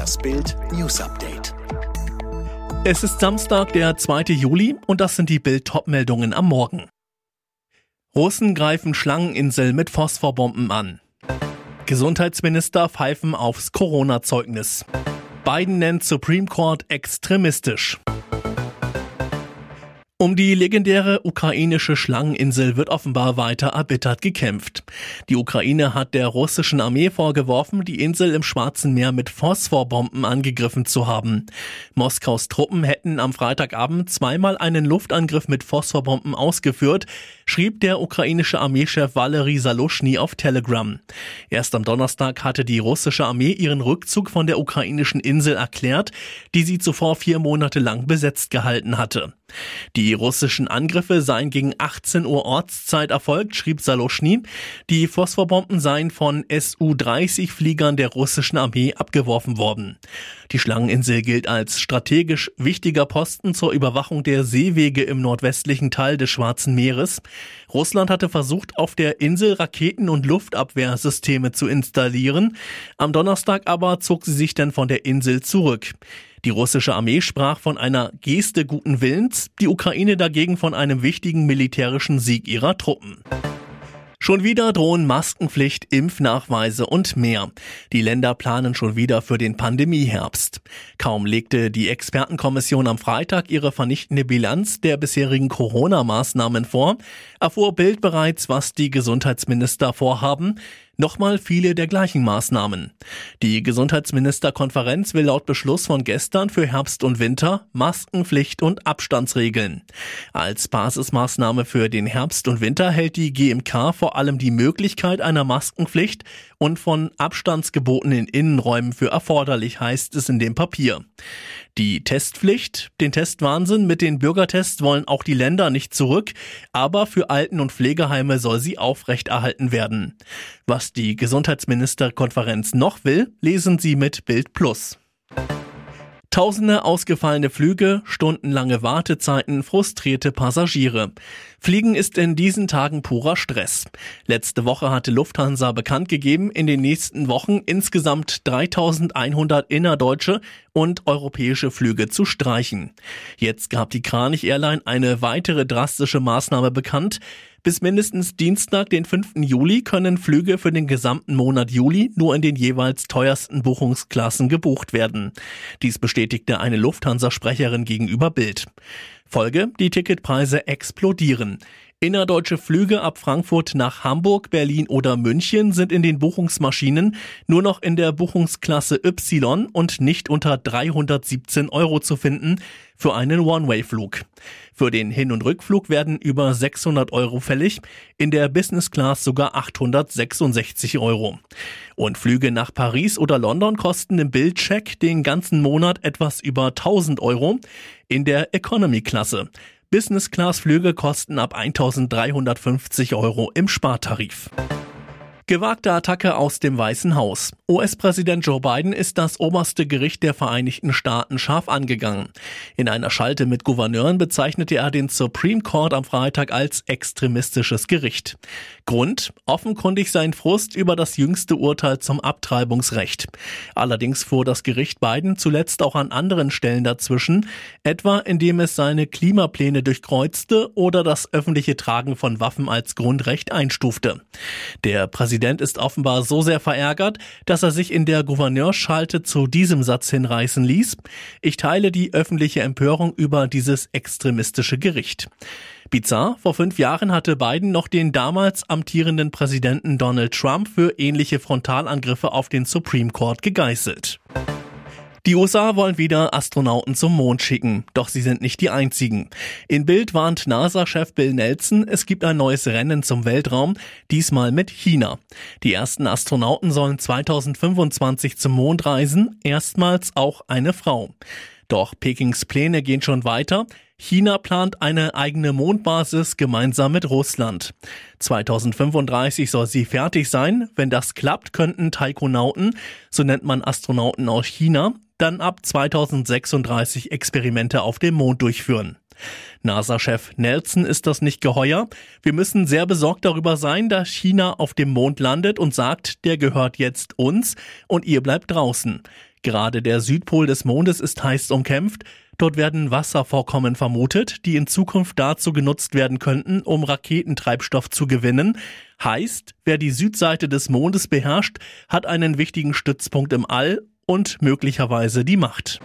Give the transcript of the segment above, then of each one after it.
Das Bild News Update. Es ist Samstag, der 2. Juli und das sind die Bild Topmeldungen am Morgen. Russen greifen Schlangeninsel mit Phosphorbomben an. Gesundheitsminister pfeifen aufs Corona-Zeugnis. Biden nennt Supreme Court extremistisch. Um die legendäre ukrainische Schlangeninsel wird offenbar weiter erbittert gekämpft. Die Ukraine hat der russischen Armee vorgeworfen, die Insel im Schwarzen Meer mit Phosphorbomben angegriffen zu haben. Moskaus Truppen hätten am Freitagabend zweimal einen Luftangriff mit Phosphorbomben ausgeführt, schrieb der ukrainische Armeechef Valery Salushny auf Telegram. Erst am Donnerstag hatte die russische Armee ihren Rückzug von der ukrainischen Insel erklärt, die sie zuvor vier Monate lang besetzt gehalten hatte. Die russischen Angriffe seien gegen 18 Uhr Ortszeit erfolgt, schrieb Saloschny. Die Phosphorbomben seien von Su-30-Fliegern der russischen Armee abgeworfen worden. Die Schlangeninsel gilt als strategisch wichtiger Posten zur Überwachung der Seewege im nordwestlichen Teil des Schwarzen Meeres. Russland hatte versucht, auf der Insel Raketen- und Luftabwehrsysteme zu installieren. Am Donnerstag aber zog sie sich dann von der Insel zurück. Die russische Armee sprach von einer Geste guten Willens, die Ukraine dagegen von einem wichtigen militärischen Sieg ihrer Truppen. Schon wieder drohen Maskenpflicht, Impfnachweise und mehr. Die Länder planen schon wieder für den Pandemieherbst. Kaum legte die Expertenkommission am Freitag ihre vernichtende Bilanz der bisherigen Corona-Maßnahmen vor, erfuhr Bild bereits, was die Gesundheitsminister vorhaben, Nochmal viele der gleichen Maßnahmen. Die Gesundheitsministerkonferenz will laut Beschluss von gestern für Herbst und Winter Maskenpflicht und Abstandsregeln. Als Basismaßnahme für den Herbst und Winter hält die GMK vor allem die Möglichkeit einer Maskenpflicht und von Abstandsgeboten in Innenräumen für erforderlich, heißt es in dem Papier. Die Testpflicht, den Testwahnsinn mit den Bürgertests wollen auch die Länder nicht zurück, aber für Alten- und Pflegeheime soll sie aufrechterhalten werden. Was die Gesundheitsministerkonferenz noch will, lesen Sie mit Bild Plus. Tausende ausgefallene Flüge, stundenlange Wartezeiten, frustrierte Passagiere. Fliegen ist in diesen Tagen purer Stress. Letzte Woche hatte Lufthansa bekannt gegeben, in den nächsten Wochen insgesamt 3100 innerdeutsche und europäische Flüge zu streichen. Jetzt gab die Kranich Airline eine weitere drastische Maßnahme bekannt. Bis mindestens Dienstag, den 5. Juli, können Flüge für den gesamten Monat Juli nur in den jeweils teuersten Buchungsklassen gebucht werden. Dies bestätigte eine Lufthansa-Sprecherin gegenüber Bild. Folge, die Ticketpreise explodieren. Innerdeutsche Flüge ab Frankfurt nach Hamburg, Berlin oder München sind in den Buchungsmaschinen nur noch in der Buchungsklasse Y und nicht unter 317 Euro zu finden für einen One-Way-Flug. Für den Hin- und Rückflug werden über 600 Euro fällig, in der Business Class sogar 866 Euro. Und Flüge nach Paris oder London kosten im Bildcheck den ganzen Monat etwas über 1000 Euro in der Economy-Klasse. Business-Class-Flüge kosten ab 1350 Euro im Spartarif. Gewagte Attacke aus dem Weißen Haus. US-Präsident Joe Biden ist das oberste Gericht der Vereinigten Staaten scharf angegangen. In einer Schalte mit Gouverneuren bezeichnete er den Supreme Court am Freitag als extremistisches Gericht. Grund? Offenkundig sein Frust über das jüngste Urteil zum Abtreibungsrecht. Allerdings fuhr das Gericht Biden zuletzt auch an anderen Stellen dazwischen, etwa indem es seine Klimapläne durchkreuzte oder das öffentliche Tragen von Waffen als Grundrecht einstufte. Der Präsident Präsident ist offenbar so sehr verärgert, dass er sich in der Gouverneurschalte zu diesem Satz hinreißen ließ. Ich teile die öffentliche Empörung über dieses extremistische Gericht. Bizarr, vor fünf Jahren hatte Biden noch den damals amtierenden Präsidenten Donald Trump für ähnliche Frontalangriffe auf den Supreme Court gegeißelt. Die USA wollen wieder Astronauten zum Mond schicken, doch sie sind nicht die einzigen. In Bild warnt NASA-Chef Bill Nelson, es gibt ein neues Rennen zum Weltraum, diesmal mit China. Die ersten Astronauten sollen 2025 zum Mond reisen, erstmals auch eine Frau. Doch Pekings Pläne gehen schon weiter. China plant eine eigene Mondbasis gemeinsam mit Russland. 2035 soll sie fertig sein. Wenn das klappt, könnten Taikonauten, so nennt man Astronauten aus China, dann ab 2036 Experimente auf dem Mond durchführen. NASA-Chef Nelson ist das nicht geheuer. Wir müssen sehr besorgt darüber sein, dass China auf dem Mond landet und sagt, der gehört jetzt uns und ihr bleibt draußen. Gerade der Südpol des Mondes ist heiß umkämpft. Dort werden Wasservorkommen vermutet, die in Zukunft dazu genutzt werden könnten, um Raketentreibstoff zu gewinnen. Heißt, wer die Südseite des Mondes beherrscht, hat einen wichtigen Stützpunkt im All und möglicherweise die Macht.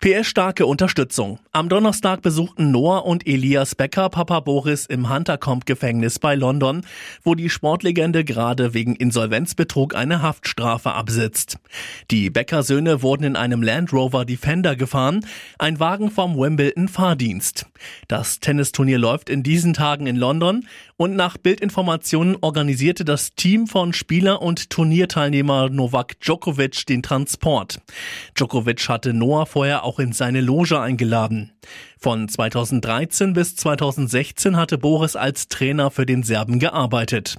PS-starke Unterstützung. Am Donnerstag besuchten Noah und Elias Becker Papa Boris im Huntercombe-Gefängnis bei London, wo die Sportlegende gerade wegen Insolvenzbetrug eine Haftstrafe absitzt. Die Becker-Söhne wurden in einem Land Rover Defender gefahren, ein Wagen vom Wimbledon Fahrdienst. Das Tennisturnier läuft in diesen Tagen in London und nach Bildinformationen organisierte das Team von Spieler und Turnierteilnehmer Novak Djokovic den Transport. Djokovic hatte Noah vorher auch in seine Loge eingeladen. Von 2013 bis 2016 hatte Boris als Trainer für den Serben gearbeitet.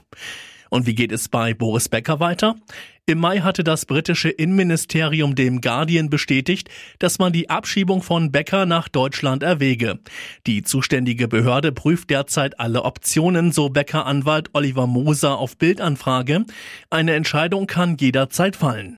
Und wie geht es bei Boris Becker weiter? Im Mai hatte das britische Innenministerium dem Guardian bestätigt, dass man die Abschiebung von Becker nach Deutschland erwäge. Die zuständige Behörde prüft derzeit alle Optionen, so Becker Anwalt Oliver Moser auf Bildanfrage. Eine Entscheidung kann jederzeit fallen.